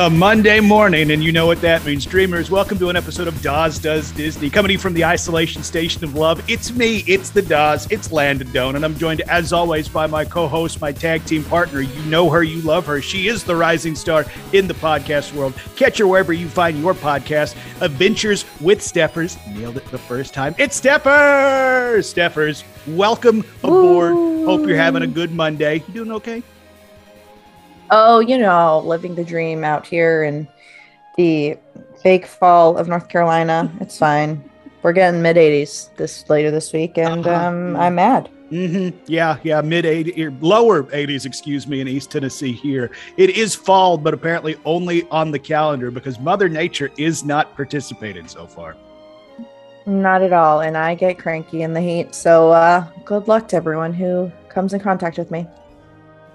A Monday morning, and you know what that means. Dreamers, welcome to an episode of Dawes Does Disney. Coming to you from the isolation station of love, it's me, it's the Dawes, it's Landon Doan, and I'm joined, as always, by my co host, my tag team partner. You know her, you love her. She is the rising star in the podcast world. Catch her wherever you find your podcast. Adventures with Steppers. Nailed it the first time. It's Steppers! Steppers, welcome aboard. Ooh. Hope you're having a good Monday. You doing okay? Oh, you know, living the dream out here in the fake fall of North Carolina. It's fine. We're getting mid 80s this later this week, and uh-huh. um, I'm mad. Mm-hmm. Yeah, yeah, mid 80s, lower 80s, excuse me, in East Tennessee here. It is fall, but apparently only on the calendar because Mother Nature is not participating so far. Not at all. And I get cranky in the heat. So uh, good luck to everyone who comes in contact with me.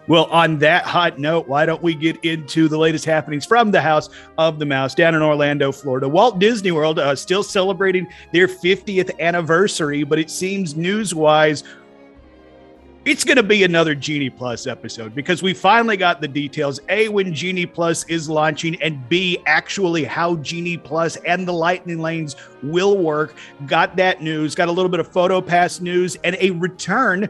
Well, on that hot note, why don't we get into the latest happenings from the House of the Mouse down in Orlando, Florida? Walt Disney World uh, still celebrating their 50th anniversary, but it seems news wise, it's going to be another Genie Plus episode because we finally got the details. A, when Genie Plus is launching, and B, actually how Genie Plus and the Lightning Lanes will work. Got that news, got a little bit of Photo Pass news, and a return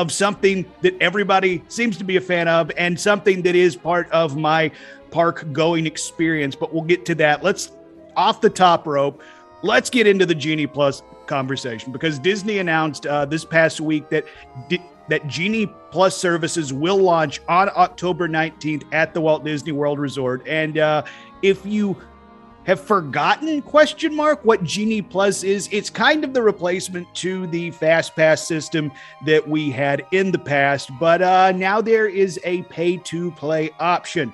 of something that everybody seems to be a fan of and something that is part of my park going experience. But we'll get to that. Let's off the top rope. Let's get into the Genie Plus conversation because Disney announced uh, this past week that di- that Genie Plus services will launch on October 19th at the Walt Disney World Resort. And uh, if you have forgotten question mark what genie plus is it's kind of the replacement to the fast pass system that we had in the past but uh, now there is a pay to play option.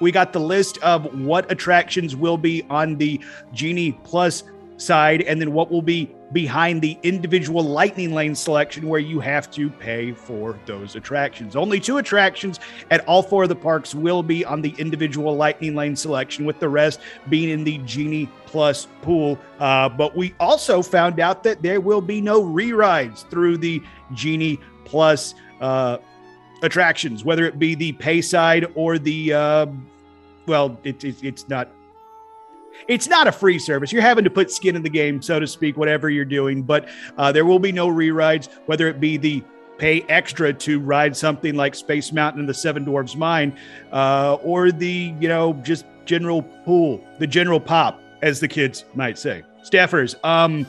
We got the list of what attractions will be on the genie plus side and then what will be behind the individual lightning lane selection where you have to pay for those attractions. Only two attractions at all four of the parks will be on the individual lightning lane selection, with the rest being in the Genie Plus pool. Uh, but we also found out that there will be no re-rides through the Genie Plus uh, attractions, whether it be the pay side or the uh, well, it, it, it's not it's not a free service. You're having to put skin in the game, so to speak, whatever you're doing. But uh, there will be no re-rides, whether it be the pay extra to ride something like Space Mountain and the Seven Dwarfs Mine, uh, or the you know just general pool, the general pop, as the kids might say. Staffers, um,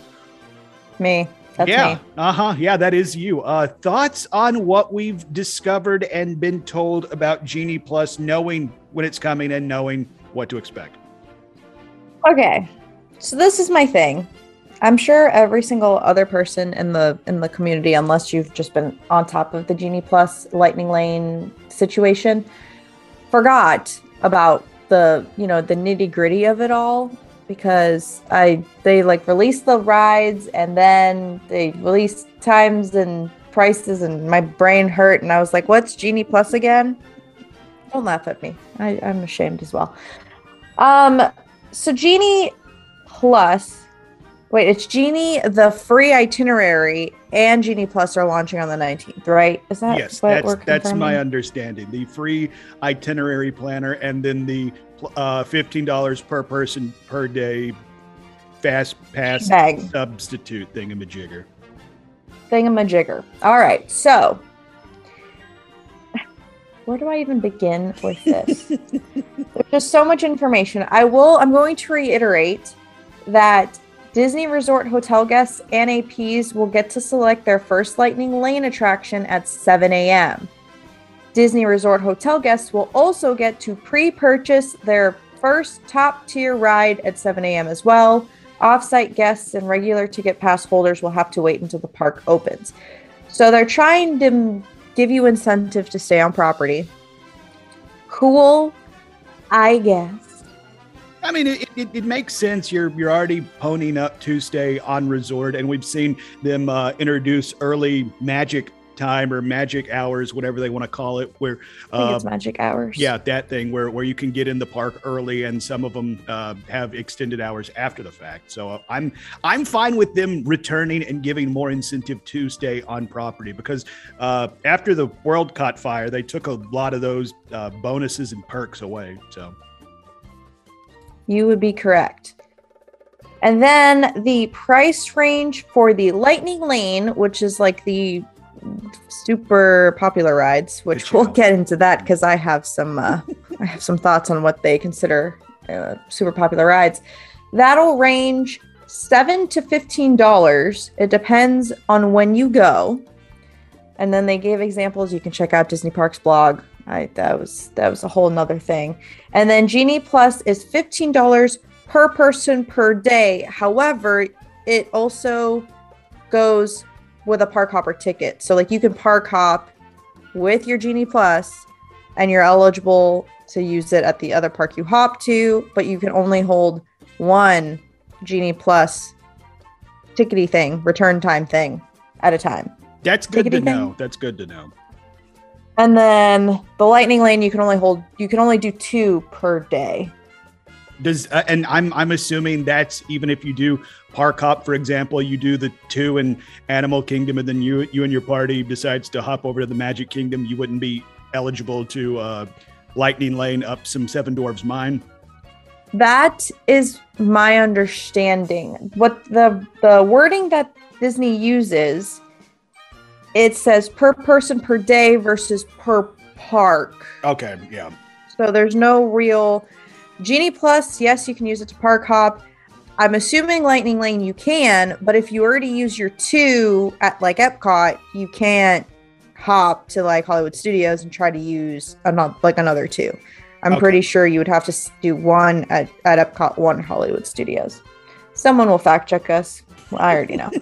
me. That's yeah, uh huh. Yeah, that is you. Uh, thoughts on what we've discovered and been told about Genie Plus, knowing when it's coming and knowing what to expect. Okay. So this is my thing. I'm sure every single other person in the in the community, unless you've just been on top of the Genie Plus Lightning Lane situation, forgot about the you know the nitty gritty of it all because I they like released the rides and then they released times and prices and my brain hurt and I was like, what's Genie Plus again? Don't laugh at me. I, I'm ashamed as well. Um, so Genie Plus, wait, it's Genie the free itinerary and Genie Plus are launching on the 19th, right? Is that yes? that's that's my understanding. The free itinerary planner and then the uh, fifteen dollars per person per day fast pass Bag. substitute thingamajigger. Thingamajigger. All right, so where do I even begin with this? There's just so much information. I will, I'm going to reiterate that Disney Resort hotel guests and APs will get to select their first Lightning Lane attraction at 7 a.m. Disney Resort hotel guests will also get to pre purchase their first top tier ride at 7 a.m. as well. Offsite guests and regular ticket pass holders will have to wait until the park opens. So they're trying to give you incentive to stay on property. Cool, I guess. I mean, it, it, it, makes sense. You're you're already ponying up to stay on resort, and we've seen them uh, introduce early magic time or magic hours, whatever they want to call it, where uh, it's magic hours. yeah, that thing where where you can get in the park early, and some of them uh, have extended hours after the fact. So uh, I'm I'm fine with them returning and giving more incentive to stay on property because uh, after the world caught fire, they took a lot of those uh, bonuses and perks away. So You would be correct. And then the price range for the Lightning Lane, which is like the super popular rides, which we'll get into that because I have some uh, I have some thoughts on what they consider uh, super popular rides. That'll range seven to fifteen dollars. It depends on when you go. And then they gave examples. You can check out Disney Parks blog. I that was that was a whole nother thing. And then Genie Plus is fifteen dollars per person per day. However, it also goes with a park hopper ticket. So like you can park hop with your Genie Plus and you're eligible to use it at the other park you hop to, but you can only hold one Genie Plus tickety thing, return time thing at a time. that's good to Tickety know. thing. That's good to know. And then the lightning lane you can only hold you can only do two per day. Does uh, and I'm I'm assuming that's even if you do park hop, for example, you do the two in Animal Kingdom, and then you you and your party decides to hop over to the Magic Kingdom, you wouldn't be eligible to uh, Lightning Lane up some Seven Dwarfs Mine. That is my understanding. What the the wording that Disney uses, it says per person per day versus per park. Okay, yeah, So there's no real Genie Plus. Yes, you can use it to park hop. I'm assuming Lightning Lane you can, but if you already use your two at like Epcot, you can't hop to like Hollywood Studios and try to use another like another two. I'm Okay. pretty sure you would have to do one at, at Epcot, one Hollywood Studios. Someone will fact check us. Well, I already know.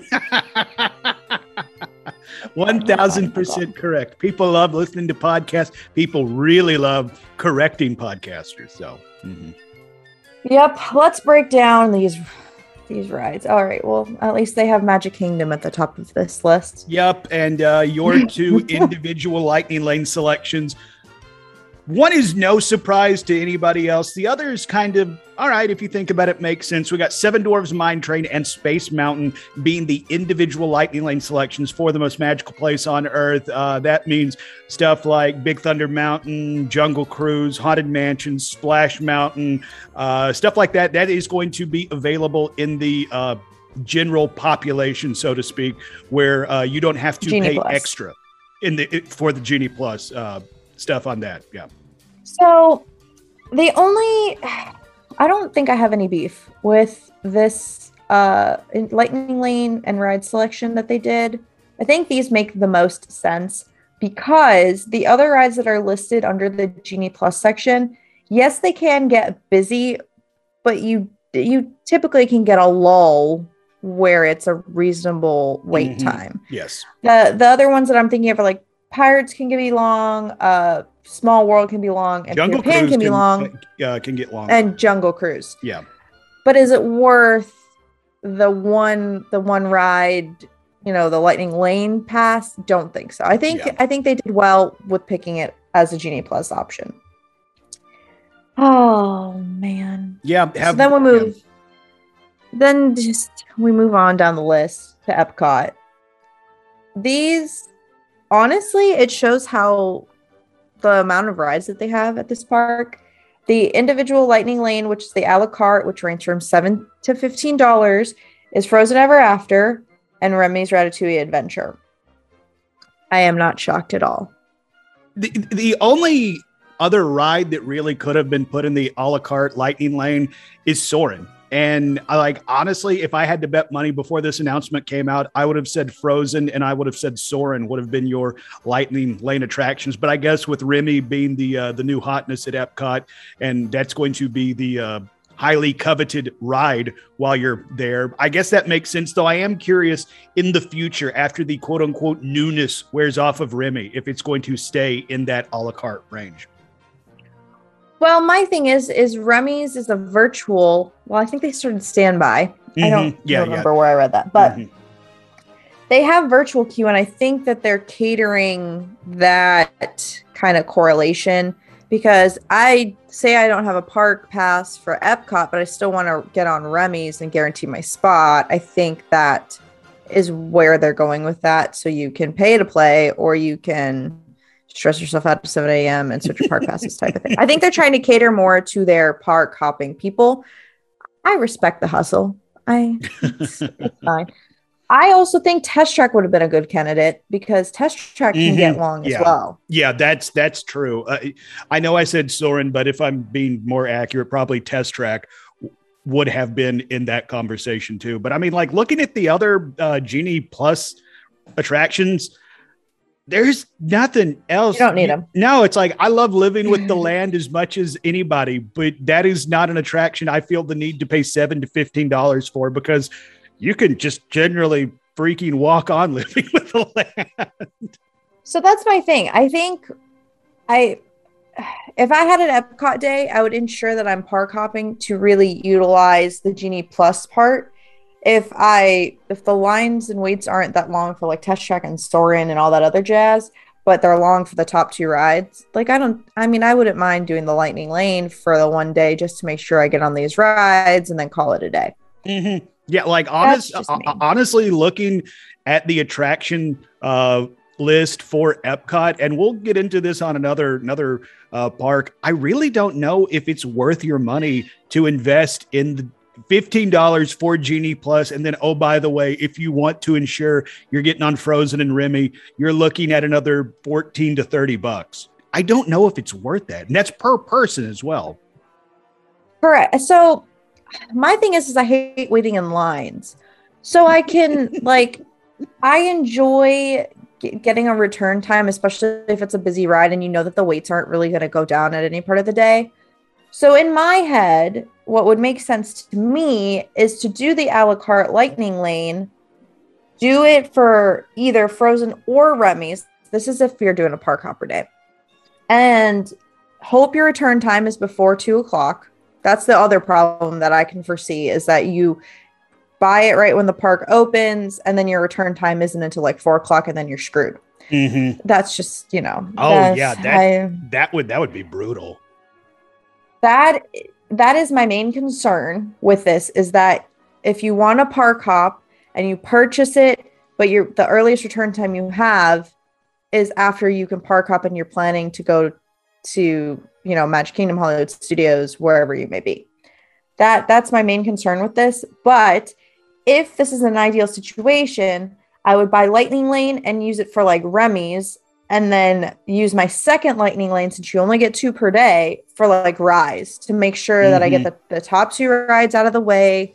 one thousand percent correct. People love listening to podcasts. People really love correcting podcasters. So. Mhm. yep. Let's break down these these rides. All right. Well, at least they have Magic Kingdom at the top of this list. Yep, and uh, your two individual lightning lane selections. One is no surprise to anybody else. The other is kind of all right if you think about it. Makes sense. We got Seven Dwarves Mine Train and Space Mountain being the individual lightning lane selections for the most magical place on Earth. Uh, that means stuff like Big Thunder Mountain, Jungle Cruise, Haunted Mansion, Splash Mountain, uh, stuff like that. That is going to be available in the uh, general population, so to speak, where uh, you don't have to Genie pay Plus. extra in the for the Genie Plus uh, stuff on that. Yeah. So the only I don't think I have any beef with this uh lightning lane and ride selection that they did. I think these make the most sense because the other rides that are listed under the Genie Plus section, yes, they can get busy, but you you typically can get a lull where it's a reasonable wait Mhm. time. Yes. The the other ones that I'm thinking of are like Pirates can be long, uh Small World can be long, and Jungle Peter Pan Cruise can be long, Uh, can get long. and Jungle Cruise. yeah. But is it worth the one the one ride, you know, the Lightning Lane pass? Don't think so. I think Yeah. I think they did well with picking it as a Genie Plus option. Oh man. Yeah. so then we yeah. move. Then just we move on down the list to Epcot. These, honestly, it shows how the amount of rides that they have at this park. The individual Lightning Lane, which is the a la carte, which ranges from seven to fifteen dollars, is Frozen Ever After and Remy's Ratatouille Adventure. I am not shocked at all. the, the only other ride that really could have been put in the a la carte lightning lane is Soarin'. And I like honestly, if I had to bet money before this announcement came out, I would have said Frozen and I would have said Soarin' would have been your lightning lane attractions. But I guess with Remy being the uh, the new hotness at Epcot, and that's going to be the uh, highly coveted ride while you're there. I guess that makes sense, though. I am curious in the future after the quote unquote newness wears off of Remy, if it's going to stay in that a la carte range. Well, my thing is, is Remy's is a virtual. Well, I think they started standby. I don't. Yeah, yeah. remember where I read that, but Mhm. they have virtual queue, and I think that they're catering that kind of correlation because I say I don't have a park pass for Epcot, but I still want to get on Remy's and guarantee my spot. I think that is where they're going with that. So you can pay to play, or you can stress yourself out at 7 a.m. and switch your park passes type of thing. I think they're trying to cater more to their park hopping people. I respect the hustle. I it's, it's fine. I also think Test Track would have been a good candidate because Test Track can mm-hmm. get long yeah. as well. Yeah, that's that's true. Uh, I know I said Soarin', but if I'm being more accurate, probably Test Track would have been in that conversation too. But I mean, like looking at the other uh, Genie Plus attractions, there's nothing else. You don't need them. No, it's like I love living with the land as much as anybody, but that is not an attraction I feel the need to pay seven to fifteen dollars for because you can just generally freaking walk on living with the land. So that's my thing. I think I if I had an Epcot day, I would ensure that I'm park hopping to really utilize the Genie Plus part. If I if the lines and waits aren't that long for like Test Track and Soarin' and all that other jazz, but they're long for the top two rides, like I don't I mean I wouldn't mind doing the Lightning Lane for the one day just to make sure I get on these rides and then call it a day. Mm-hmm. Yeah, like honest, uh, honestly, looking at the attraction uh, list for Epcot, and we'll get into this on another another uh, park. I really don't know if it's worth your money to invest in the fifteen dollars for Genie Plus, and then oh by the way, if you want to ensure you're getting on Frozen and Remy, you're looking at another fourteen to thirty bucks. I don't know if it's worth that, and that's per person as well. Correct. So my thing is, is I hate waiting in lines. So I can like, I enjoy getting a return time, especially if it's a busy ride and you know that the waits aren't really going to go down at any part of the day. So in my head, what would make sense to me is to do the a la carte lightning lane, do it for either Frozen or Remy's. This is if you're doing a park hopper day. And hope your return time is before two o'clock. That's the other problem that I can foresee is that you buy it right when the park opens and then your return time isn't until like four o'clock and then you're screwed. Mm-hmm. That's just, you know. Oh yeah, that I, that would that would be brutal. That that is my main concern with this is that if you want a park hop and you purchase it, but your the earliest return time you have is after you can park hop and you're planning to go to you know Magic Kingdom, Hollywood Studios, wherever you may be. That that's my main concern with this. But if this is an ideal situation, I would buy Lightning Lane and use it for like Remy's, and then use my second Lightning Lane since you only get two per day for like Rise to make sure mm-hmm. that I get mm-hmm. the, the top two rides out of the way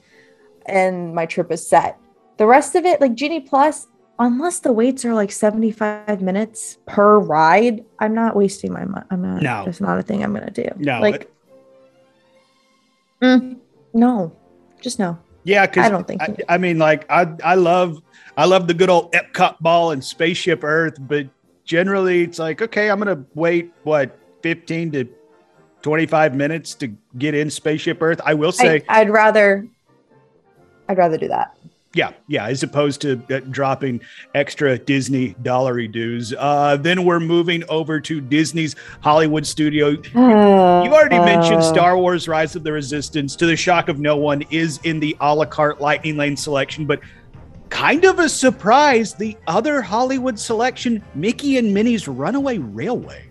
and my trip is set. The rest of it, like Genie Plus, unless the waits are like 75 minutes per ride, I'm not wasting my money. I'm not, no. that's not a thing I'm going to do. No. Like, mm, no, just no. Yeah. Cause I don't think, I, I, mean, like, I, I love, I love the good old Epcot ball and Spaceship Earth, but generally it's like, okay, I'm going to wait, what, 15 to 25 minutes to get in Spaceship Earth. I will say, I, I'd rather, I'd rather do that. Yeah, yeah, as opposed to uh, dropping extra Disney dollary dues. Uh, then we're moving over to Disney's Hollywood studio. Uh, you already mentioned uh. Star Wars Rise of the Resistance, to the shock of no one, is in the a la carte Lightning Lane selection, but kind of a surprise, the other Hollywood selection, Mickey and Minnie's Runaway Railway.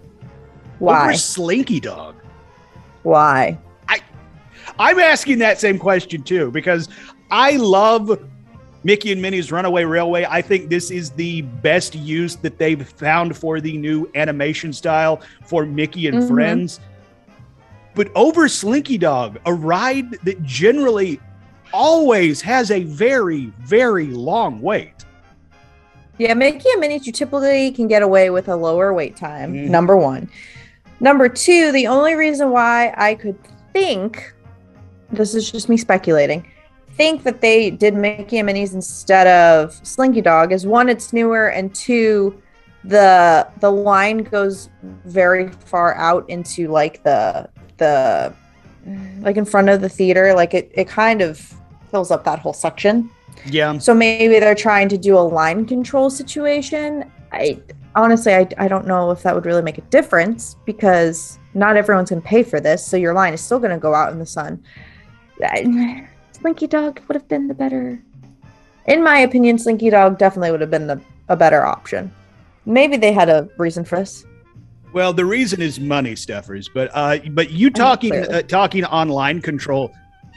Why? Over Slinky Dog. Why? I I'm asking that same question too, because I love Mickey and Minnie's Runaway Railway. I think this is the best use that they've found for the new animation style for Mickey and mm-hmm. Friends. But over Slinky Dog, a ride that generally always has a very, very long wait. Yeah, Mickey and Minnie's, you typically can get away with a lower wait time, mm-hmm. number one. Number two, the only reason why I could think this is just me speculating think that they did Mickey and Minnie's instead of Slinky Dog is one, it's newer, and two, the the line goes very far out into like the the like in front of the theater. Like it it kind of fills up that whole section. Yeah. So maybe they're trying to do a line control situation. I honestly, I, I don't know if that would really make a difference because not everyone's going to pay for this. So your line is still going to go out in the sun. I, Slinky Dog would have been the better. In my opinion, Slinky Dog definitely would have been the, a better option. Maybe they had a reason for this. Well, the reason is money, Steffers. But uh, but you talking uh, talking online control,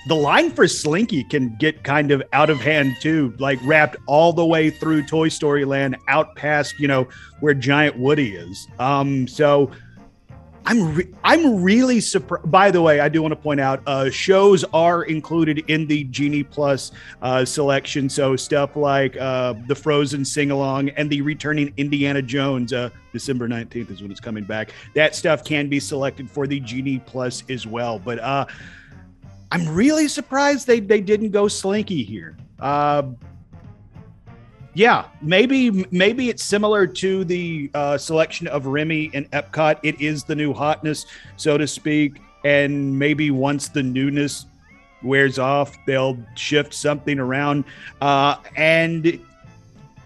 the line for Slinky can get kind of out of hand too, like wrapped all the way through Toy Story Land, out past you know where Giant Woody is. Um, so I'm re- I'm really surprised. By the way, I do want to point out uh, shows are included in the Genie Plus uh, selection. So stuff like uh, the Frozen sing along and the returning Indiana Jones. Uh, December 19th is when it's coming back. That stuff can be selected for the Genie Plus as well. But uh, I'm really surprised they they didn't go Slinky here. Yeah, maybe maybe it's similar to the uh, selection of Remy and Epcot. It is the new hotness, so to speak, and maybe once the newness wears off, they'll shift something around. Uh, and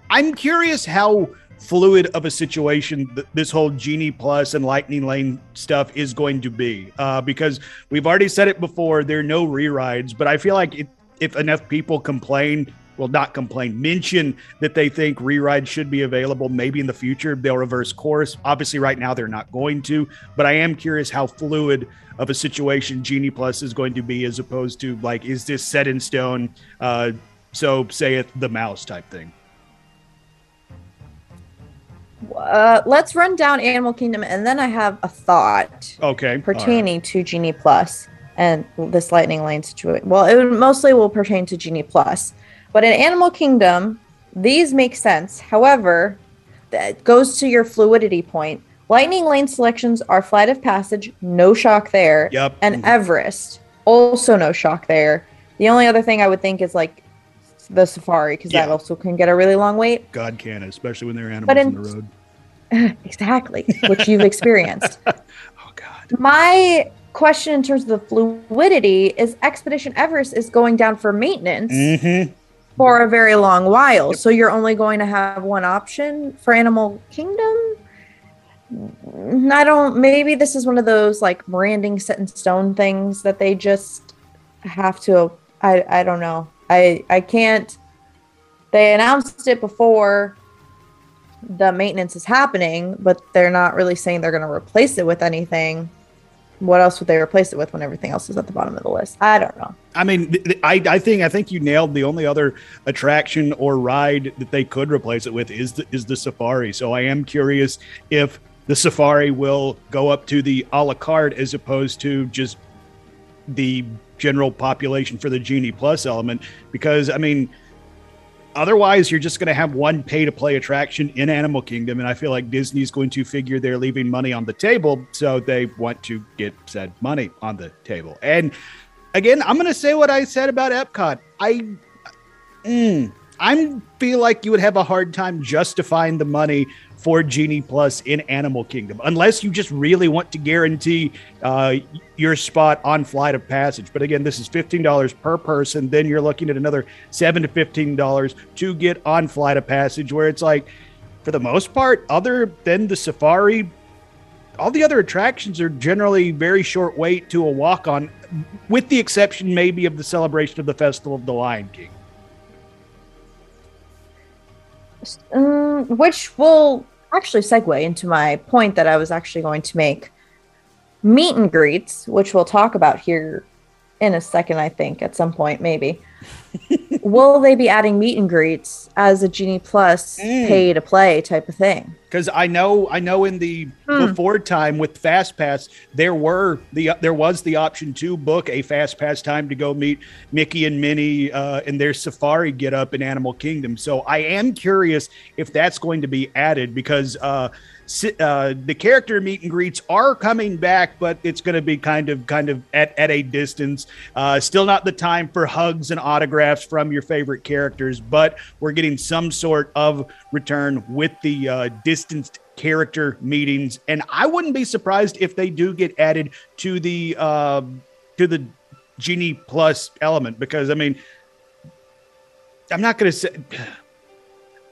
I'm curious how fluid of a situation th- this whole Genie Plus and Lightning Lane stuff is going to be, uh, because we've already said it before. There are no rerides, but I feel like it, if enough people complain well, not complain, mention that they think rerides should be available. Maybe in the future they'll reverse course. Obviously, right now they're not going to, but I am curious how fluid of a situation Genie Plus is going to be as opposed to like, is this set in stone? Uh, so, say it the mouse type thing. Uh, let's run down Animal Kingdom, and then I have a thought Okay. all right. pertaining to Genie Plus and this Lightning Lane situation. Well, it mostly will pertain to Genie Plus, but in Animal Kingdom, these make sense. However, that goes to your fluidity point. Lightning Lane selections are Flight of Passage, no shock there, Yep. and Mhm. Everest, also no shock there. The only other thing I would think is like the Safari, because that also can get a really long wait. God can, especially when there are animals But in, in- the road. exactly, which you've experienced. Oh God. My question in terms of the fluidity is Expedition Everest is going down for maintenance Mm-hmm. For a very long while. So you're only going to have one option for Animal Kingdom. I don't maybe this is one of those like branding set in stone things that they just have to I I don't know. I I can't they announced it before the maintenance is happening, but they're not really saying they're going to replace it with anything. What else would they replace it with when everything else is at the bottom of the list? I don't know. I mean, I, I think I think you nailed the only other attraction or ride that they could replace it with is the, is the safari. So I am curious if the safari will go up to the a la carte as opposed to just the general population for the genie plus element. Because I mean, otherwise you're just going to have one pay to play attraction in Animal Kingdom, and I feel like Disney's going to figure they're leaving money on the table, so they want to get said money on the table. And again, I'm going to say what I said about Epcot. I, mm, I feel like you would have a hard time justifying the money for Genie Plus in Animal Kingdom, unless you just really want to guarantee uh, your spot on Flight of Passage. But again, this is fifteen dollars per person. Then you're looking at another 7 to fifteen dollars to get on Flight of Passage, where it's like, for the most part, other than the Safari, all the other attractions are generally very short wait to a walk on, with the exception maybe of the celebration of the Festival of the Lion King. Um, which will actually segue into my point that I was actually going to make. Meet and greets, which we'll talk about here in a second, I think, at some point, maybe. will they be adding meet and greets as a Genie Plus Mm. pay to play type of thing? because I know I know in the Hmm. before time with Fast Pass there were the there was the option to book a Fast Pass time to go meet Mickey and Minnie uh, in their safari get up in Animal Kingdom. So I am curious if that's going to be added because uh, uh, the character meet and greets are coming back, but it's going to be kind of kind of at, at a distance. Uh, still not the time for hugs and autographs from your favorite characters, but we're getting some sort of return with the uh, distanced character meetings, and I wouldn't be surprised if they do get added to the uh, to the Genie Plus element because I mean. I'm not going to say.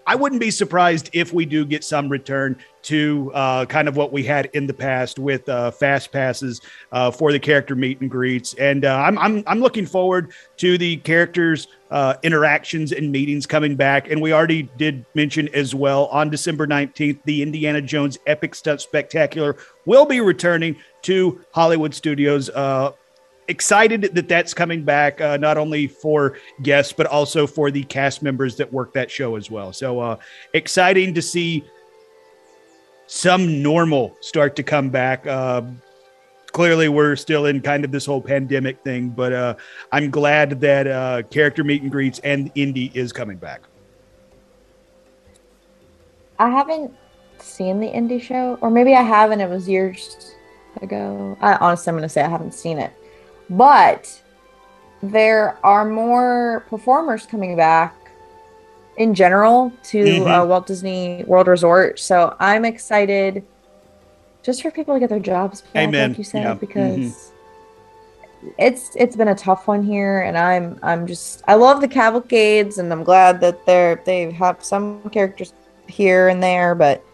I wouldn't be surprised if we do get some return to uh, kind of what we had in the past with uh, fast passes uh, for the character meet and greets, and uh, I'm, I'm I'm looking forward to the characters' uh, interactions and meetings coming back. And we already did mention as well on December 19th, the Indiana Jones Epic Stunt Spectacular will be returning to Hollywood Studios uh, excited that that's coming back, uh, not only for guests, but also for the cast members that work that show as well. So uh, exciting to see some normal start to come back. Uh, clearly, we're still in kind of this whole pandemic thing, but uh, I'm glad that uh, character meet and greets and Indy is coming back. I haven't seen the Indy show, or maybe I have, and it was years ago. I honestly, I'm going to say I haven't seen it. But there are more performers coming back in general to mm-hmm. uh, Walt Disney World Resort. So I'm excited just for people to get their jobs back, Amen. like you said, yeah. because mm-hmm. it's it's been a tough one here, and I'm I'm just I love the cavalcades, and I'm glad that they're they have some characters here and there, but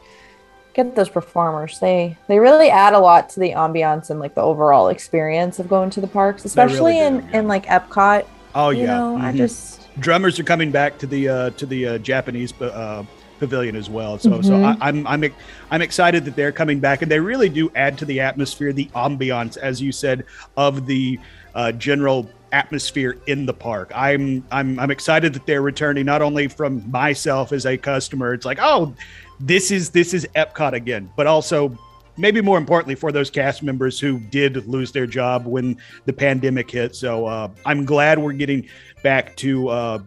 get those performers. They they really add a lot to the ambiance and like the overall experience of going to the parks, especially really in yeah. in like Epcot. Oh yeah, know, mm-hmm. I just drummers are coming back to the uh, to the uh, Japanese uh, pavilion as well. So mm-hmm. so I, am I'm, I'm I'm excited that they're coming back, and they really do add to the atmosphere, the ambiance, as you said, of the uh, general atmosphere in the park. I'm I'm I'm excited that they're returning not only from myself as a customer. It's like, oh, this is this is Epcot again, but also maybe more importantly for those cast members who did lose their job when the pandemic hit. So uh, I'm glad we're getting back to uh,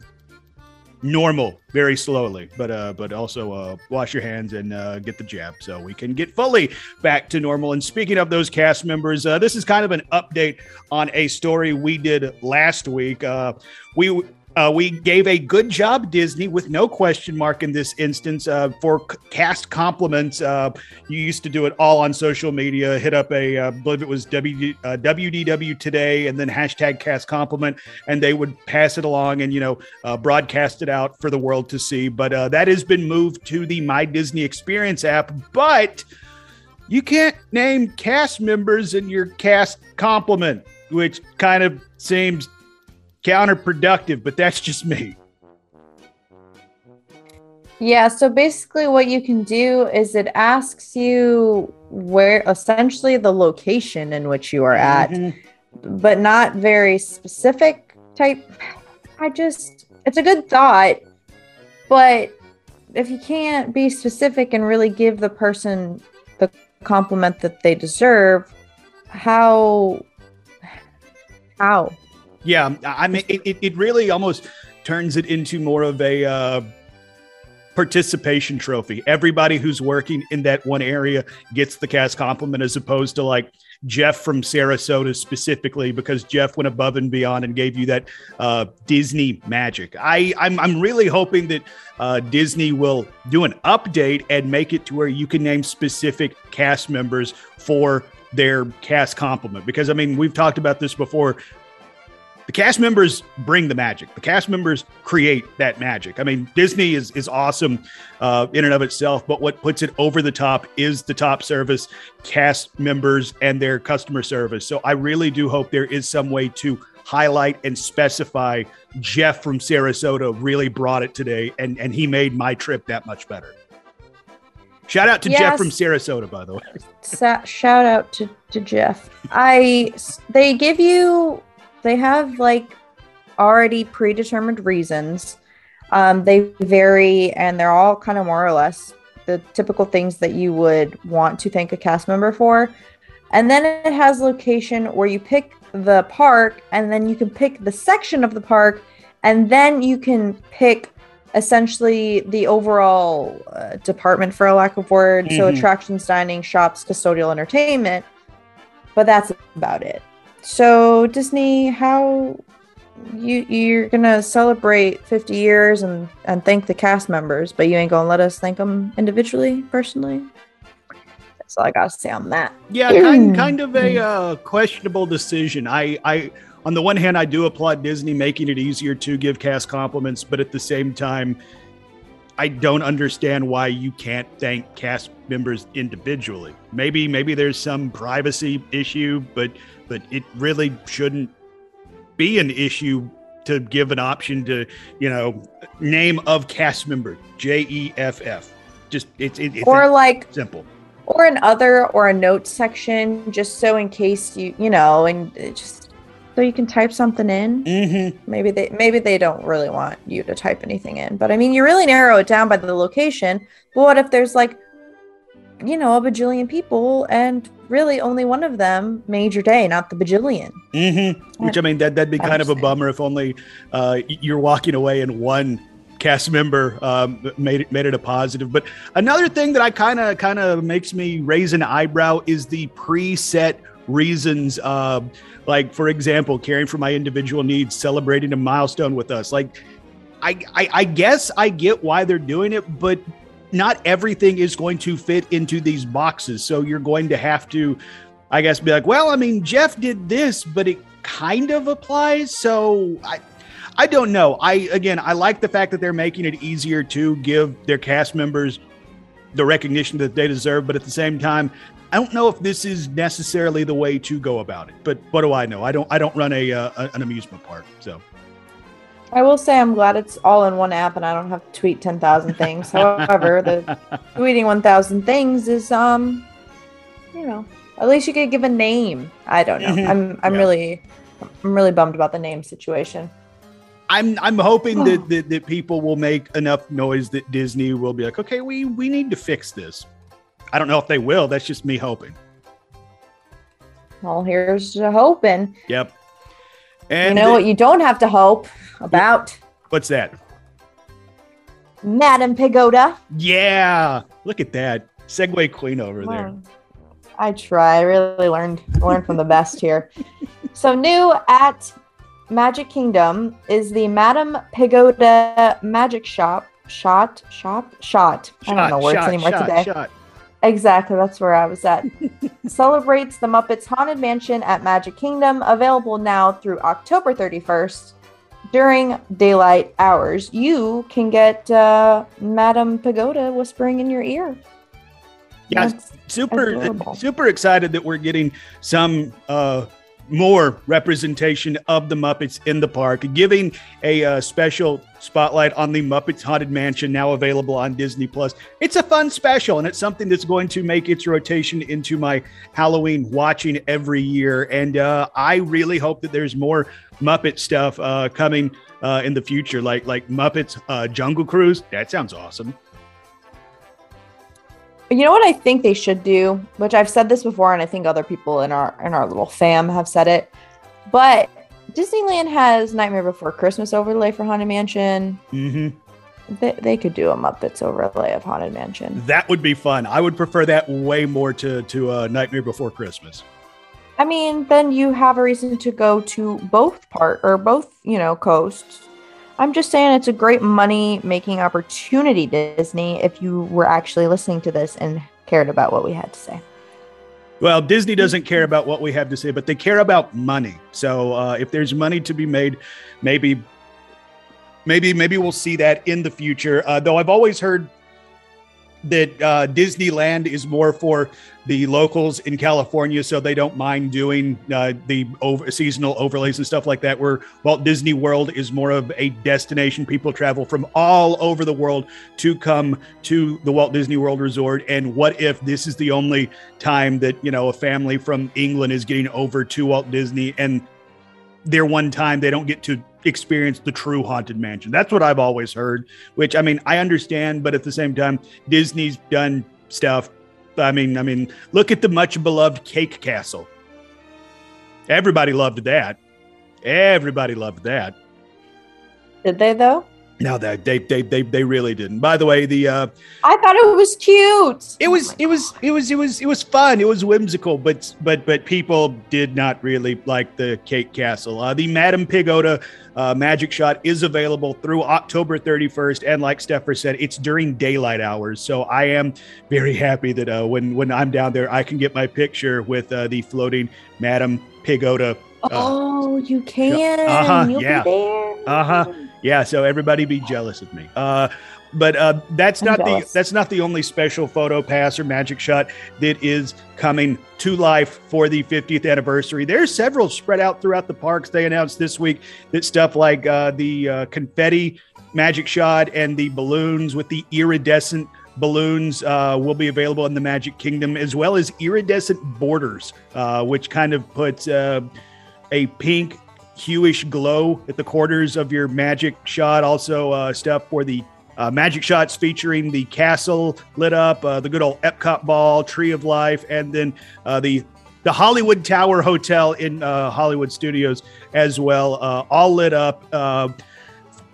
normal very slowly, but uh, but also uh, wash your hands and uh, get the jab so we can get fully back to normal. And speaking of those cast members, uh, this is kind of an update on a story we did last week. Uh, we uh, we gave a good job, Disney, with no question mark in this instance uh, for c- cast compliments. Uh, you used to do it all on social media. Hit up a, uh, believe it was w- uh, WDW today, and then hashtag cast compliment, and they would pass it along and you know uh, broadcast it out for the world to see. But that has been moved to the My Disney Experience app, but you can't name cast members in your cast compliment, which kind of seems counterproductive, but that's just me. Yeah, so basically what you can do is it asks you where essentially the location in which you are at, mm-hmm. but not very specific type. I just it's a good thought, but if you can't be specific and really give the person the compliment that they deserve, how how yeah, I mean, it, it really almost turns it into more of a uh, participation trophy. Everybody who's working in that one area gets the cast compliment as opposed to like Jeff from Sarasota specifically because Jeff went above and beyond and gave you that uh, Disney magic. I I'm, I'm really hoping that uh, Disney will do an update and make it to where you can name specific cast members for their cast compliment because I mean we've talked about this before the cast members bring the magic. The cast members create that magic. I mean, Disney is is awesome uh, in and of itself, but what puts it over the top is the top service, cast members, and their customer service. So I really do hope there is some way to highlight and specify Jeff from Sarasota really brought it today, and and he made my trip that much better. Shout out to yes. Jeff from Sarasota, by the way. Sa- shout out to, to Jeff. I they give you they have like already predetermined reasons. Um, they vary and they're all kind of more or less the typical things that you would want to thank a cast member for. And then it has location where you pick the park and then you can pick the section of the park and then you can pick essentially the overall uh, department for a lack of word mm-hmm. so attractions dining shops custodial entertainment but that's about it so Disney, how you you're gonna celebrate 50 years and and thank the cast members, but you ain't gonna let us thank them individually, personally? That's all I gotta say on that. Yeah, kind kind of a uh, questionable decision. I I on the one hand, I do applaud Disney making it easier to give cast compliments, but at the same time, I don't understand why you can't thank cast members individually. Maybe maybe there's some privacy issue, but but it really shouldn't be an issue to give an option to you know name of cast member J E F F. Just it's it, it's or like simple or an other or a note section just so in case you you know and just so you can type something in mm-hmm. maybe they maybe they don't really want you to type anything in but i mean you really narrow it down by the location but what if there's like you know a bajillion people and really only one of them made your day not the bajillion mm-hmm. which i mean that, that'd be kind of a bummer if only uh, you're walking away and one cast member um, made it made it a positive. But another thing that I kind of kind of makes me raise an eyebrow is the preset reasons. Uh, like for example, caring for my individual needs, celebrating a milestone with us. Like, I, I, I guess I get why they're doing it, but not everything is going to fit into these boxes. So you're going to have to, I guess, be like, well, I mean, Jeff did this, but it kind of applies. So I, I don't know. I again, I like the fact that they're making it easier to give their cast members the recognition that they deserve, but at the same time, I don't know if this is necessarily the way to go about it. But what do I know? I don't. I don't run a, uh, an amusement park, so. I will say I'm glad it's all in one app and I don't have to tweet 10,000 things. However, the tweeting 1,000 things is um you know, at least you could give a name. I don't know. Mm-hmm. I'm I'm yeah. really I'm really bummed about the name situation. I'm I'm hoping that, that that people will make enough noise that Disney will be like, okay, we we need to fix this. I don't know if they will. That's just me hoping. Well, here's to hoping. Yep. And you know what you don't have to hope about? What's that? Madame Leota. Yeah. Look at that. Segue queen over there. I try. I really learned learned from the best here. So new at Magic Kingdom is the Madame Leota Magic Shop. Shot, shop, shot. shot I don't know words shot, anymore shot, today. Shot. Exactly, that's where I was at. Celebrates the Muppets Haunted Mansion at Magic Kingdom, available now through October 31st. During daylight hours, you can get uh, Madame Leota whispering in your ear. Yeah, that's super, adorable. super excited that we're getting some uh, more representation of the Muppets in the park, giving a uh, special spotlight on the Muppets Haunted Mansion, now available on Disney Plus. It's a fun special, and it's something that's going to make its rotation into my Halloween watching every year. And uh, I really hope that there's more Muppet stuff uh, coming uh, in the future, like like Muppets uh, Jungle Cruise. That sounds awesome. You know what I think they should do, which I've said this before, and I think other people in our in our little fam have said it. But Disneyland has Nightmare Before Christmas overlay for Haunted Mansion. Mm-hmm. They, they could do a Muppets overlay of Haunted Mansion. That would be fun. I would prefer that way more to to uh, Nightmare Before Christmas. I mean, then you have a reason to go to both part or both, you know, coasts I'm just saying it's a great money making opportunity, Disney, if you were actually listening to this and cared about what we had to say. Well, Disney doesn't care about what we have to say, but they care about money. So uh, if there's money to be made, maybe, maybe, maybe we'll see that in the future. Uh, though I've always heard that uh, Disneyland is more for the locals in California, so they don't mind doing uh, the over, seasonal overlays and stuff like that. Where Walt Disney World is more of a destination. People travel from all over the world to come to the Walt Disney World Resort. And what if this is the only time that you know a family from England is getting over to Walt Disney and their one time they don't get to experience the true haunted mansion. That's what I've always heard, which I mean, I understand, but at the same time, Disney's done stuff. I mean, I mean, look at the much beloved Cake Castle. Everybody loved that. Everybody loved that. Did they though? No, that they, they they they really didn't. By the way, the uh I thought it was cute. It was oh it was it was it was it was fun. It was whimsical, but but but people did not really like the Cake Castle. Uh, the Madame Leota uh, Magic Shot is available through October 31st, and like Steffer said, it's during daylight hours. So I am very happy that uh, when when I'm down there, I can get my picture with uh, the floating Madame Leota Oh, you can. Uh-huh, You'll yeah. be there. Yeah, so everybody be jealous of me. Uh, but uh, that's I'm not the that's not the only special photo pass or magic shot that is coming to life for the 50th anniversary. There's several spread out throughout the parks. They announced this week that stuff like uh, the uh, confetti magic shot and the balloons with the iridescent balloons uh, will be available in the Magic Kingdom, as well as iridescent borders, uh, which kind of puts uh, a pink hueish glow at the corners of your magic shot. Also, uh, stuff for the uh, magic shots featuring the castle lit up, uh, the good old Epcot ball, Tree of Life, and then uh, the the Hollywood Tower Hotel in uh, Hollywood Studios as well, uh, all lit up. Uh,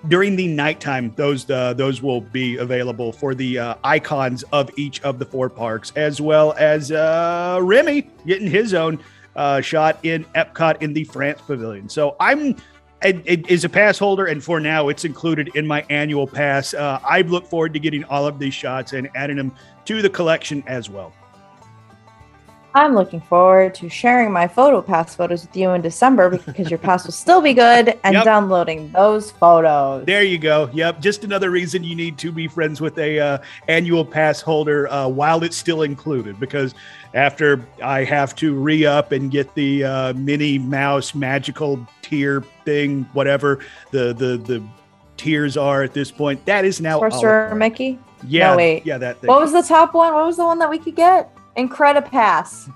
during the nighttime, those uh, those will be available for the uh, icons of each of the four parks, as well as uh, Remy getting his own uh, shot in Epcot in the France Pavilion. So I'm it, it is a pass holder, and for now, it's included in my annual pass. Uh, I look forward to getting all of these shots and adding them to the collection as well. I'm looking forward to sharing my photo pass photos with you in December because your pass will still be good and Yep. downloading those photos. There you go. Yep, just another reason you need to be friends with a uh, annual pass holder uh, while it's still included. Because after I have to re up and get the uh, Minnie Mouse magical tier thing, whatever the the the tiers are at this point, that is now. Sorcerer. Mickey. Yeah, No, wait. yeah, that thing. What was the top one? What was the one that we could get? Incredipass.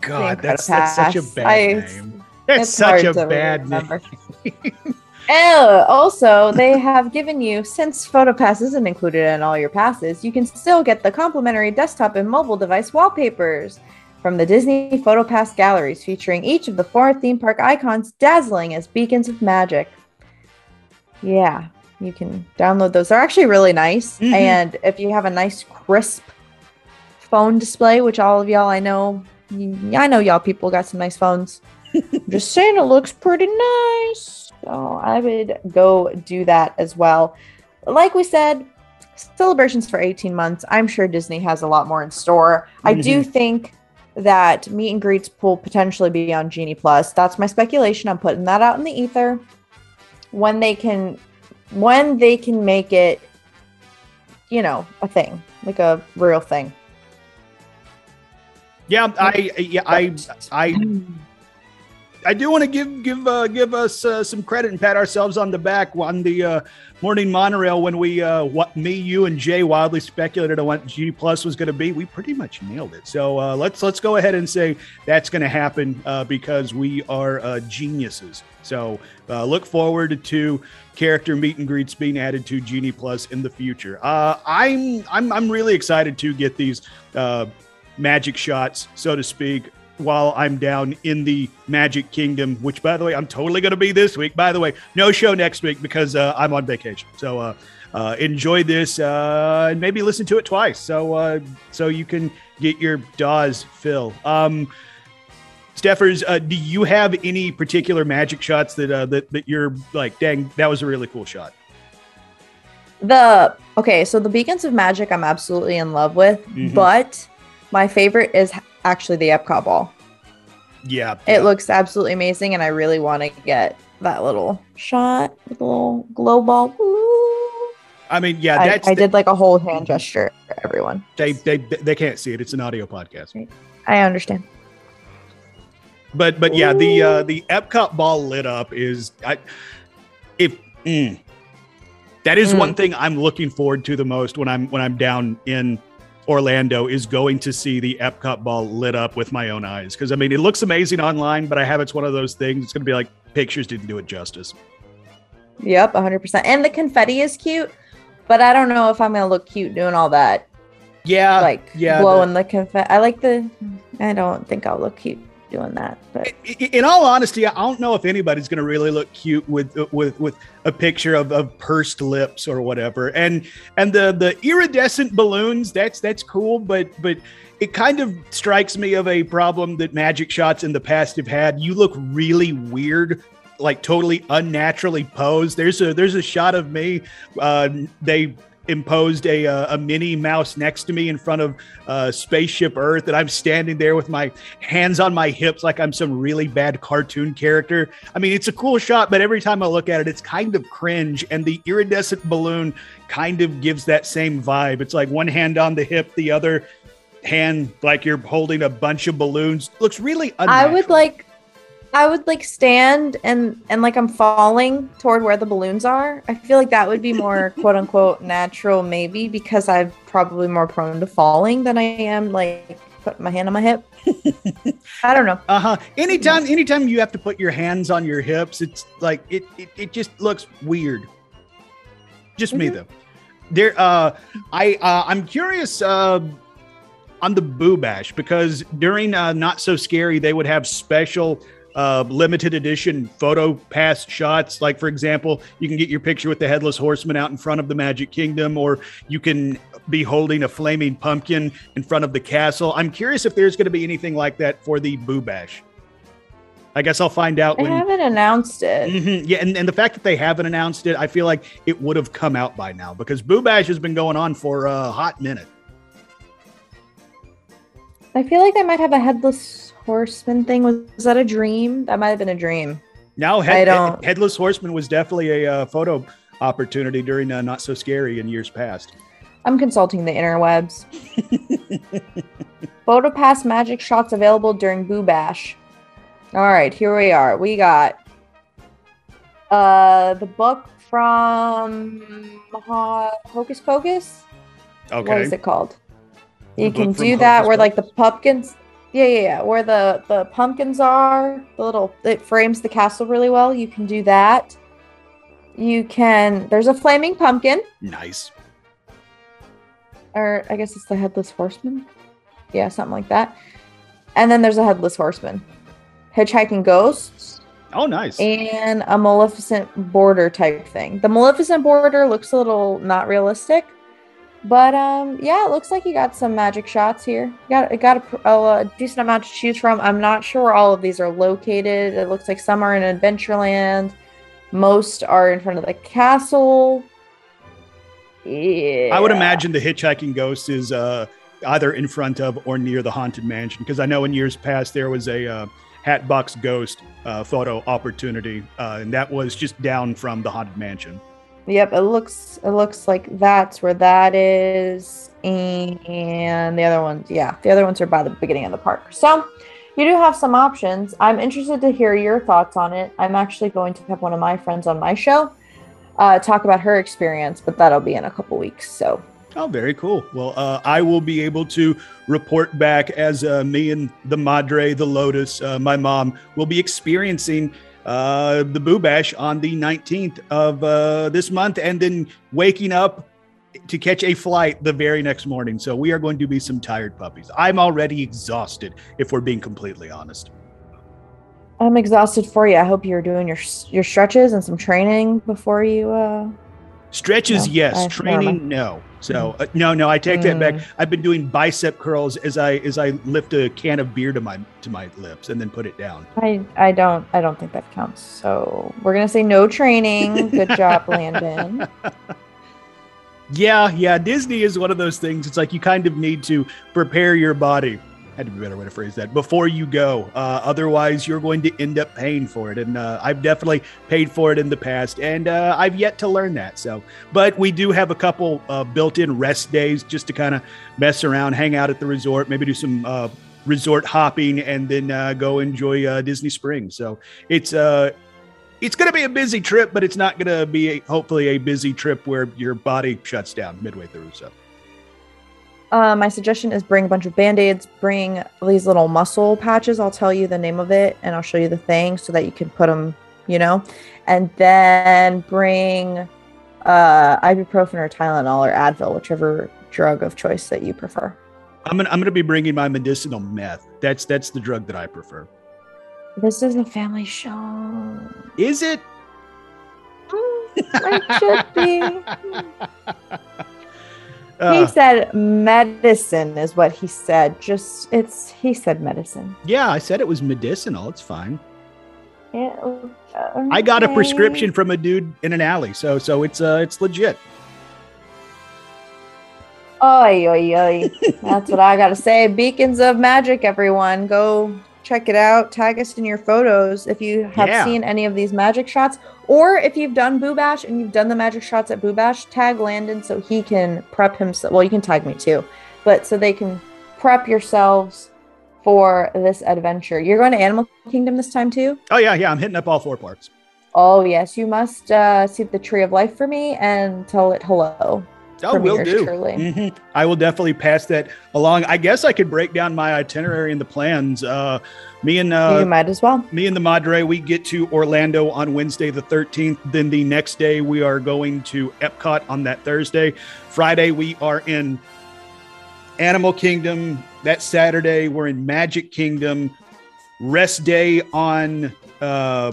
God, the that's, that's such a bad I- name. That's it's such a hard to bad name. Oh, also, they have given you, since PhotoPass isn't included in all your passes, you can still get the complimentary desktop and mobile device wallpapers from the Disney PhotoPass galleries, featuring each of the four theme park icons dazzling as beacons of magic. Yeah, you can download those. They're actually really nice. Mhm. And if you have a nice, crisp phone display, which all of y'all I know, I know y'all people got some nice phones. Just saying, it looks pretty nice. So I would go do that as well. Like we said, celebrations for 18 months. I'm sure Disney has a lot more in store. I do mm-hmm. think that meet and greets will potentially be on Genie Plus. That's my speculation. I'm putting that out in the ether. When they can, when they can make it, you know, a thing, like a real thing. Yeah, I yeah I I I do want to give give uh, give us uh, some credit and pat ourselves on the back on the uh, morning monorail when we uh, what me you and Jay wildly speculated on what G Plus was going to be. We pretty much nailed it. So uh, let's let's go ahead and say that's going to happen uh, because we are geniuses. So look forward to character meet and greets being added to Genie Plus in the future. I'm I'm I'm really excited to get these magic shots, so to speak, while I'm down in the Magic Kingdom, which, by the way, I'm totally going to be this week. By the way, no show next week because uh, I'm on vacation. So uh, uh, enjoy this uh, and maybe listen to it twice, so uh, so you can get your Dawes fill. Um, Steffers, uh, do you have any particular magic shots that uh, that that you're like, dang, that was a really cool shot? The okay, so the beacons of magic I'm absolutely in love with, Mhm. but my favorite is actually the Epcot ball. Yeah, It yeah. looks absolutely amazing, and I really want to get that little shot with the little glow ball. Woo. I mean, yeah, I, that's I did like a whole hand gesture for everyone. they they they can't see it. It's an audio podcast. I understand. But but yeah, the uh, the Epcot ball lit up is I if mm, that is Mm. one thing I'm looking forward to the most when I'm when I'm down in Orlando is going to see the Epcot ball lit up with my own eyes because I mean it looks amazing online, but I have it's one of those things. It's going to be like pictures didn't do it justice. Yep, 100%. And the confetti is cute, but I don't know if I'm going to look cute doing all that. Yeah, like yeah, blowing the, confetti. I like the, I don't think I'll look cute doing that. But in all honesty, I don't know if anybody's going to really look cute with with with a picture of, of pursed lips or whatever. And and the the iridescent balloons, that's that's cool, but but it kind of strikes me of a problem that magic shots in the past have had. You look really weird. Like totally unnaturally posed. There's a there's a shot of me. Uh, they imposed a uh, a Minnie Mouse next to me in front of uh, spaceship Earth, and I'm standing there with my hands on my hips like I'm some really bad cartoon character. I mean, it's a cool shot, but every time I look at it, it's kind of cringe, and the iridescent balloon kind of gives that same vibe. It's like one hand on the hip, the other hand like you're holding a bunch of balloons. Looks really. Unnatural. I would like I would like stand and and like I'm falling toward where the balloons are. I feel like that would be more quote unquote natural, maybe because I'm probably more prone to falling than I am like putting my hand on my hip. I don't know. Uh huh. Anytime, anytime you have to put your hands on your hips, it's like it. It, it just looks weird. Just mm-hmm. me though. There. Uh, I. Uh, I'm curious. Uh, on the Boo Bash because during uh, Not So Scary, they would have special uh, limited edition photo pass shots. Like, for example, you can get your picture with the headless horseman out in front of the Magic Kingdom, or you can be holding a flaming pumpkin in front of the castle. I'm curious if there's going to be anything like that for the Boo Bash. I guess I'll find out. They when, haven't announced it. Mm-hmm, yeah, and, and the fact that they haven't announced it, I feel like it would have come out by now because Boo Bash has been going on for a hot minute. I feel like they might have a headless Horseman thing was, was that a dream? That might have been a dream. No, head, don't. Headless Horseman was definitely a uh, photo opportunity during uh, Not So Scary in years past. I'm consulting the interwebs. Photo pass magic shots available during Boo Bash. All right, here we are. We got uh the book from Hocus Pocus. Okay. What is it called? You the can do that Hocus where like the pumpkins yeah, yeah, yeah. Where the the pumpkins are, the little it frames the castle really well. You can do that. You can. There's a flaming pumpkin. Nice. Or I guess it's the headless horseman. Yeah, something like that. And then there's a headless horseman, hitchhiking ghosts. Oh, nice. And a Maleficent border type thing. The Maleficent border looks a little not realistic, but um, yeah, it looks like you got some magic shots here. You got got a, a, a, decent amount to choose from. I'm not sure where all of these are located. It looks like some are in Adventureland. Most are in front of the castle. Yeah. I would imagine the hitchhiking ghost is uh, either in front of or near the haunted mansion because I know in years past there was a uh, Hatbox Ghost uh, photo opportunity, uh, and that was just down from the haunted mansion. Yep, it looks it looks like that's where that is, and the other ones, yeah, the other ones are by the beginning of the park. So you do have some options. I'm interested to hear your thoughts on it. I'm actually going to have one of my friends on my show uh, talk about her experience, but that'll be in a couple weeks. So. Oh, very cool. Well, uh, I will be able to report back as uh, me and the Madre, the Lotus, uh, my mom, will be experiencing uh, the Boo Bash on the 19th of uh, this month, and then waking up to catch a flight the very next morning. So we are going to be some tired puppies. I'm already exhausted, if we're being completely honest. I'm exhausted for you. I hope you're doing your your stretches and some training before you. Uh... Stretches, no, yes. I, Training, no. So uh, no, no, I take that back. Mm. I've been doing bicep curls as I as I lift a can of beer to my to my lips and then put it down. I I don't I don't think that counts. So we're gonna say no training. Good job, Landon. Yeah, yeah. Disney is one of those things. It's like you kind of need to prepare your body had to be a better way to phrase that before you go. Uh, otherwise, you're going to end up paying for it. And uh, I've definitely paid for it in the past, and uh, I've yet to learn that. So, but we do have a couple uh, built-in rest days just to kind of mess around, hang out at the resort, maybe do some uh, resort hopping, and then uh, go enjoy Disney Springs. So it's it's going to be a busy trip, but it's not going to be a, hopefully a busy trip where your body shuts down midway through. So. Uh, my suggestion is bring a bunch of band-aids bring these little muscle patches. I'll tell you the name of it and i'll show you the thing so that you can put them you know? And then bring uh, ibuprofen or tylenol or advil whichever drug of choice that you prefer. I'm gonna, I'm gonna be bringing my medicinal meth. That's that's the drug that i prefer. This is a family show. Is it? It should be Uh, he said medicine is what he said. Just it's he said medicine. Yeah, I said it was medicinal. It's fine. Yeah, okay. I got a prescription from a dude in an alley, so so it's uh it's legit. Oi, oi, oi. That's what I got to say. Beacons of Magic, everyone. Go check it out. Tag us in your photos if you have Yeah. seen any of these magic shots. Or if you've done Boo Bash and you've done the magic shots at Boo Bash, tag Landon so he can prep himself. Well, you can tag me too, but so they can prep yourselves for this adventure. You're going to Animal Kingdom this time too? Oh yeah, yeah. I'm hitting up all four parks. Oh, yes. You must uh, see the Tree of Life for me and tell it hello. Oh, will do. truly. Mhm. I will definitely pass that along. I guess I could break down my itinerary and the plans. Uh, me and uh, you might as well. me and the Madre, we get to Orlando on Wednesday the 13th. Then the next day, we are going to Epcot on that Thursday. Friday, we are in Animal Kingdom. That Saturday, we're in Magic Kingdom. Rest day on uh,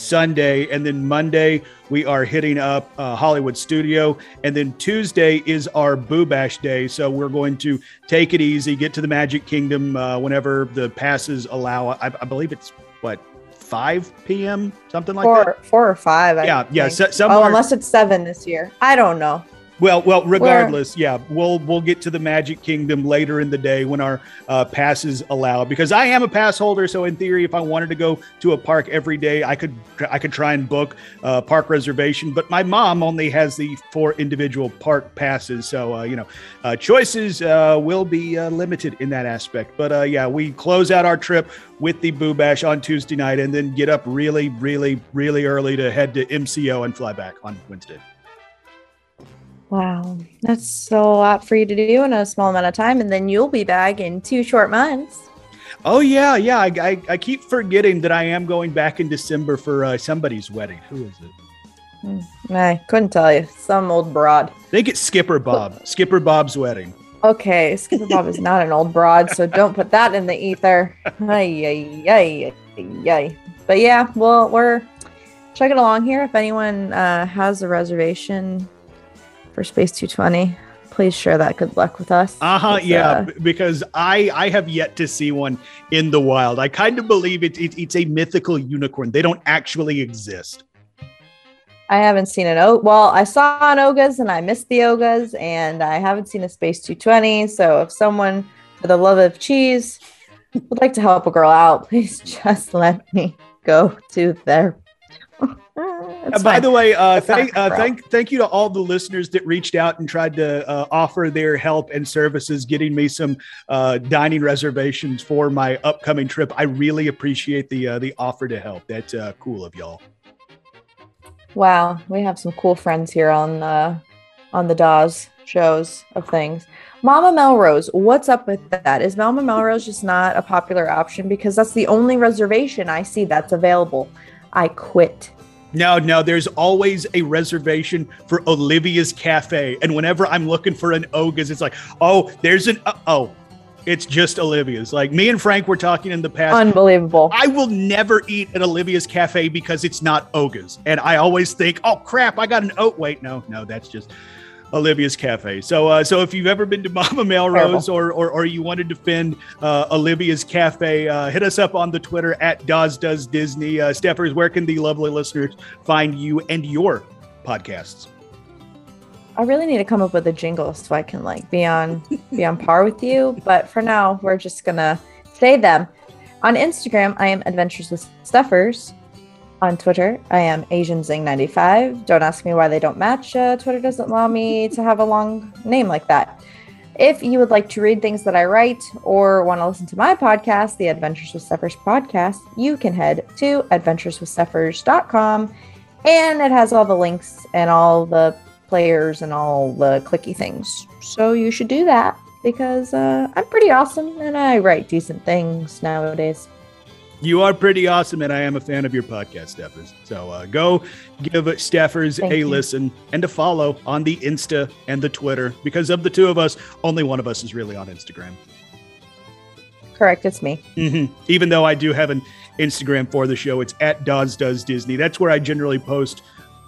Sunday. And then Monday, we are hitting up uh, Hollywood Studio. And then Tuesday is our Boo Bash day. So we're going to take it easy, get to the Magic Kingdom uh, whenever the passes allow. I, I believe it's what 5 p.m. something like four, that. four or five. I Yeah, yeah, so- oh, unless it's seven this year. I don't know. Well, well, regardless, yeah, we'll we'll get to the Magic Kingdom later in the day when our uh, passes allow. Because I am a pass holder, so in theory, if I wanted to go to a park every day, I could I could try and book a park reservation. But my mom only has the four individual park passes, so uh, you know, uh, choices uh, will be uh, limited in that aspect. But uh, yeah, we close out our trip with the Boo Bash on Tuesday night, and then get up really, really, really early to head to MCO and fly back on Wednesday. Wow, that's so a lot for you to do in a small amount of time, and then you'll be back in two short months. Oh yeah, yeah. I, I, I keep forgetting that I am going back in December for uh, somebody's wedding. Who is it? I couldn't tell you. Some old broad. I think it's Skipper Bob. Skipper Bob's wedding. Okay, Skipper Bob is not an old broad, so don't put that in the ether. Ay, ay, ay, ay, ay. But yeah, well, we're checking along here. If anyone uh, has a reservation for Space 220, please share that good luck with us. Uh huh. Yeah, uh, b- because I I have yet to see one in the wild. I kind of believe it, it it's a mythical unicorn. They don't actually exist. I haven't seen an O. Well, I saw an Oga's and I missed the Oga's, and I haven't seen a Space 220. So if someone, for the love of cheese, would like to help a girl out, please just let me go to their. Uh, by the way, uh, thank, uh, thank, thank you to all the listeners that reached out and tried to uh, offer their help and services, getting me some uh, dining reservations for my upcoming trip. I really appreciate the uh, the offer to help. That's uh, cool of y'all. Wow, we have some cool friends here on the on the Dawes shows of things. Mama Melrose, what's up with that? Is Mama Melrose just not a popular option because that's the only reservation I see that's available? I quit. No, no, there's always a reservation for Olivia's Cafe. And whenever I'm looking for an Oga's, it's like, oh, there's an, uh, oh, it's just Olivia's. Like me and Frank were talking in the past. Unbelievable. I will never eat at Olivia's Cafe because it's not Oga's. And I always think, oh crap, I got an oat. Wait, no, no, that's just Olivia's Cafe. So, uh, so if you've ever been to Mama Melrose or, or or you want to defend uh, Olivia's Cafe, uh, hit us up on the Twitter at Dawes Does Disney. Uh, Steffers, where can the lovely listeners find you and your podcasts? I really need to come up with a jingle so I can like be on be on par with you. But for now, we're just gonna say them. On Instagram, I am Adventures with Stuffers. On Twitter, I am AsianZing95. Don't ask me why they don't match. Uh, Twitter doesn't allow me to have a long name like that. If you would like to read things that I write or want to listen to my podcast, the Adventures with Stuffers podcast, you can head to adventureswithstuffers.com and it has all the links and all the players and all the clicky things. So you should do that because uh, I'm pretty awesome and I write decent things nowadays. You are pretty awesome, and I am a fan of your podcast, Steffers. So uh, go give Steffers Thank a you. listen and a follow on the Insta and the Twitter. Because of the two of us, only one of us is really on Instagram. Correct, it's me. hmm Even though I do have an Instagram for the show, it's at Dawes Does Disney. That's where I generally post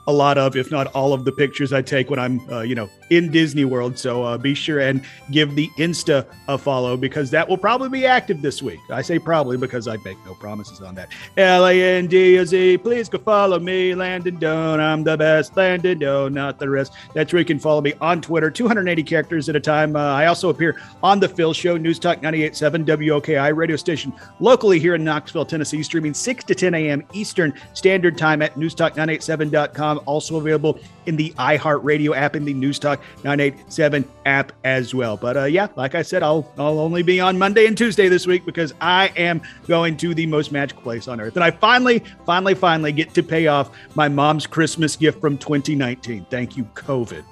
a lot of, if not all of the pictures I take when I'm, uh, you know, in Disney World. So uh, be sure and give the Insta a follow because that will probably be active this week. I say probably because I make no promises on that. L A N D O Z, please go follow me, Landon Doan. I'm the best, Landon Doan, not the rest. That's where you can follow me on Twitter, 280 characters at a time. Uh, I also appear on The Phil Show, News Talk 98.7 WOKI radio station locally here in Knoxville, Tennessee, streaming 6 to 10 a.m. Eastern Standard Time at newstalk987.com. Also available in the iHeartRadio app in the News Talk 987 app as well. But uh, yeah, like I said, I'll I'll only be on Monday and Tuesday this week because I am going to the most magical place on earth, and I finally, finally, finally get to pay off my mom's Christmas gift from 2019. Thank you, COVID.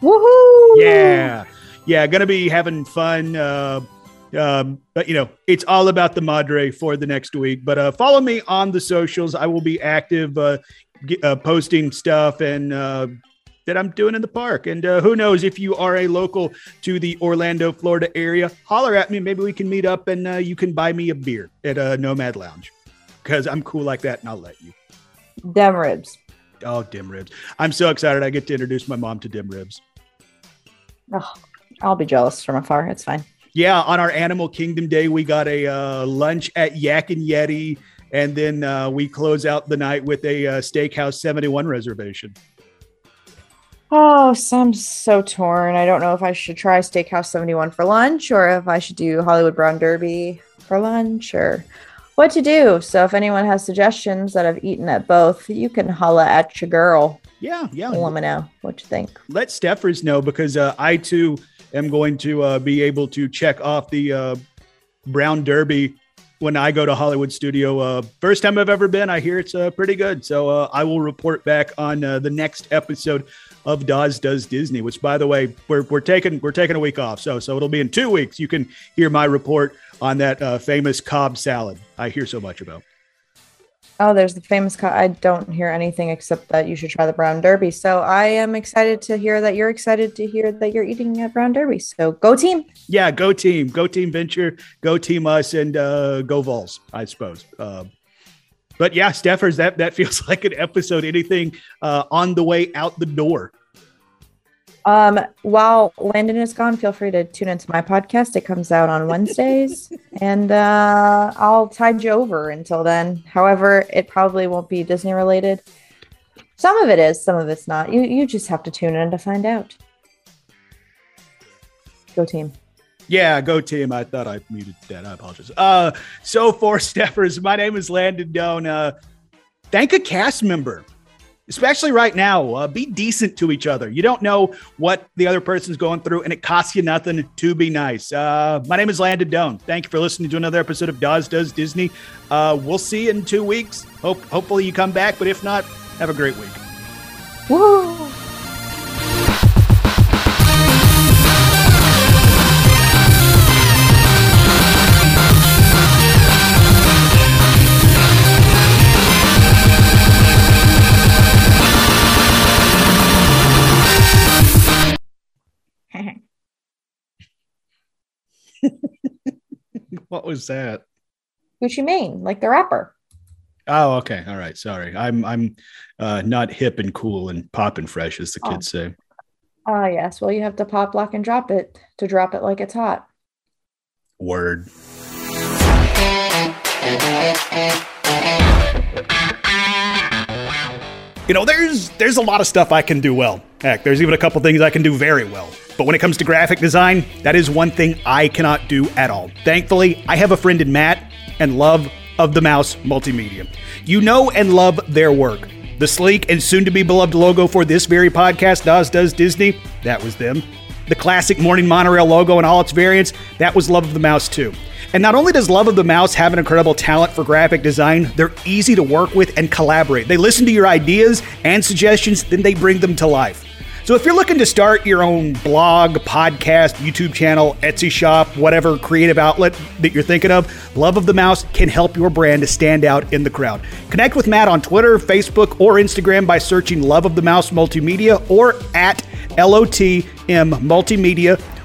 Woohoo! Yeah, yeah, gonna be having fun. Uh, um, but you know, it's all about the Madre for the next week. But uh, follow me on the socials. I will be active, uh, get, uh, posting stuff and uh, that I'm doing in the park. And uh, who knows if you are a local to the Orlando, Florida area, holler at me. Maybe we can meet up and uh, you can buy me a beer at a Nomad Lounge because I'm cool like that and I'll let you. Dem ribs. Oh, dim ribs. I'm so excited. I get to introduce my mom to dim ribs. Oh, I'll be jealous from afar. It's fine. Yeah, on our Animal Kingdom Day, we got a uh, lunch at Yak and Yeti. And then uh, we close out the night with a uh, Steakhouse 71 reservation. Oh, so I'm so torn. I don't know if I should try Steakhouse 71 for lunch or if I should do Hollywood Brown Derby for lunch or what to do. So if anyone has suggestions that I've eaten at both, you can holla at your girl. Yeah, yeah. Let me know what you think. Let Steffers know because uh, I too am going to uh, be able to check off the uh, Brown Derby when I go to Hollywood Studio. Uh, first time I've ever been. I hear it's uh, pretty good. So uh, I will report back on uh, the next episode of Dawes Does Disney. Which, by the way, we're, we're taking we're taking a week off. So so it'll be in two weeks. You can hear my report on that uh, famous Cobb salad I hear so much about. Oh, there's the famous. Co- I don't hear anything except that you should try the Brown Derby. So I am excited to hear that you're excited to hear that you're eating at Brown Derby. So go team. Yeah, go team, go team venture, go team us, and uh, go Vols, I suppose. Uh, but yeah, Steffers, that that feels like an episode. Anything uh, on the way out the door? Um, while Landon is gone, feel free to tune into my podcast. It comes out on Wednesdays, and uh, I'll tide you over until then. However, it probably won't be Disney related. Some of it is, some of it's not. You you just have to tune in to find out. Go team. Yeah, go team. I thought I muted that. I apologize. Uh, so for Steffers, my name is Landon Doan. Uh, thank a cast member, especially right now. Uh, be decent to each other. You don't know what the other person's going through, and it costs you nothing to be nice. Uh, my name is Landon Doan. Thank you for listening to another episode of Dawes Does Disney. Uh, we'll see you in two weeks. Hope hopefully you come back, but if not, have a great week. Woo! What was that? Gucci Mane, like the rapper. Oh, okay. All right. Sorry. I'm I'm uh, not hip and cool and pop and fresh, as the Oh. kids say. Ah, yes. Well, you have to pop, lock, and drop it to drop it like it's hot. Word. You know, there's there's a lot of stuff I can do well. Heck, there's even a couple things I can do very well. But when it comes to graphic design, that is one thing I cannot do at all. Thankfully, I have a friend in Matt and Love of the Mouse Multimedia. You know and love their work. The sleek and soon to be beloved logo for this very podcast, Dawes Does Disney, that was them. The classic Morning Monorail logo and all its variants, that was Love of the Mouse too. And not only does Love of the Mouse have an incredible talent for graphic design, they're easy to work with and collaborate. They listen to your ideas and suggestions, then they bring them to life. So if you're looking to start your own blog, podcast, YouTube channel, Etsy shop, whatever creative outlet that you're thinking of, Love of the Mouse can help your brand to stand out in the crowd. Connect with Matt on Twitter, Facebook, or Instagram by searching Love of the Mouse Multimedia or at LOTM Multimedia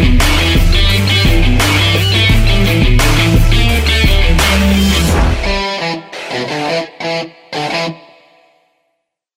Thank you.